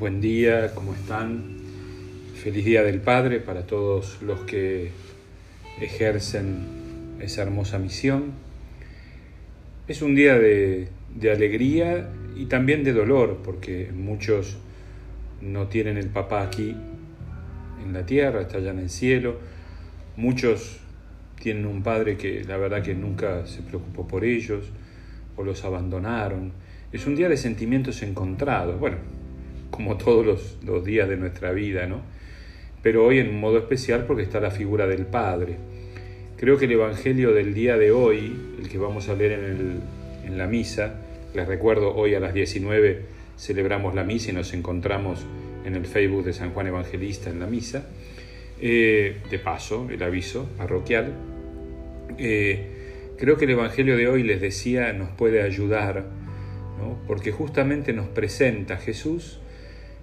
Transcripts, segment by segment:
Buen día, ¿cómo están? Feliz Día del Padre para todos los que ejercen esa hermosa misión. Es un día de, alegría y también de dolor, porque muchos no tienen el papá aquí en la tierra, está allá en el cielo. Muchos tienen un padre que la verdad que nunca se preocupó por ellos o los abandonaron. Es un día de sentimientos encontrados. Bueno, como todos los, días de nuestra vida, ¿no? Pero hoy en un modo especial porque está la figura del Padre. Creo que el Evangelio del día de hoy, el que vamos a leer en, en la misa, les recuerdo, hoy a las 19 celebramos la misa y nos encontramos en el Facebook de San Juan Evangelista en la misa. Eh, de paso, el aviso parroquial. Eh, creo que el Evangelio de hoy, les decía, nos puede ayudar, ¿no? porque justamente nos presenta Jesús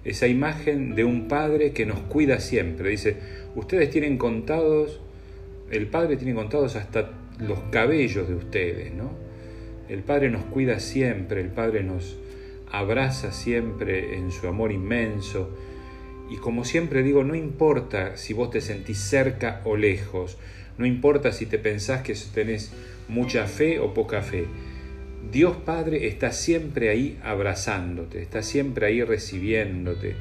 esa imagen de un padre que nos cuida siempre. Dice, ustedes tienen contados, el padre tiene contados hasta los cabellos de ustedes, ¿no? El padre nos cuida siempre, el padre nos abraza siempre en su amor inmenso. Y como siempre digo, no importa si vos te sentís cerca o lejos, no importa si te pensás que tenés mucha fe o poca fe Dios Padre está siempre ahí abrazándote, está siempre ahí recibiéndote,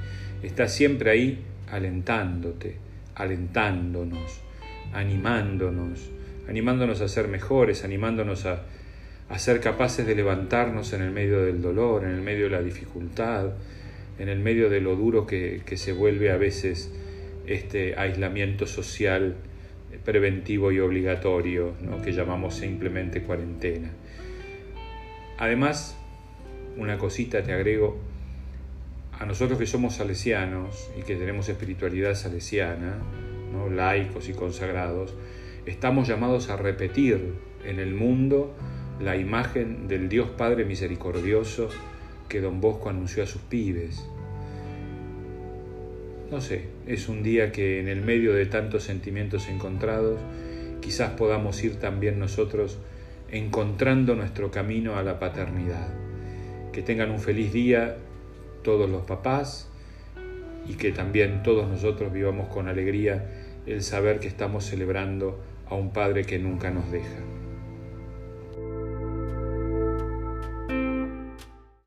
está siempre ahí alentándote, alentándonos, animándonos, animándonos a ser mejores, animándonos a, ser capaces de levantarnos en el medio del dolor, en el medio de la dificultad, en el medio de lo duro que, se vuelve a veces este aislamiento social preventivo y obligatorio, que llamamos simplemente cuarentena. Además, una cosita te agrego, a nosotros que somos salesianos y que tenemos espiritualidad salesiana, ¿no? laicos y consagrados, estamos llamados a repetir en el mundo la imagen del Dios Padre misericordioso que don Bosco anunció a sus pibes. No sé, es un día que en el medio de tantos sentimientos encontrados, quizás podamos ir también nosotros encontrando nuestro camino a la paternidad. Que tengan un feliz día todos los papás y que también todos nosotros vivamos con alegría el saber que estamos celebrando a un Padre que nunca nos deja.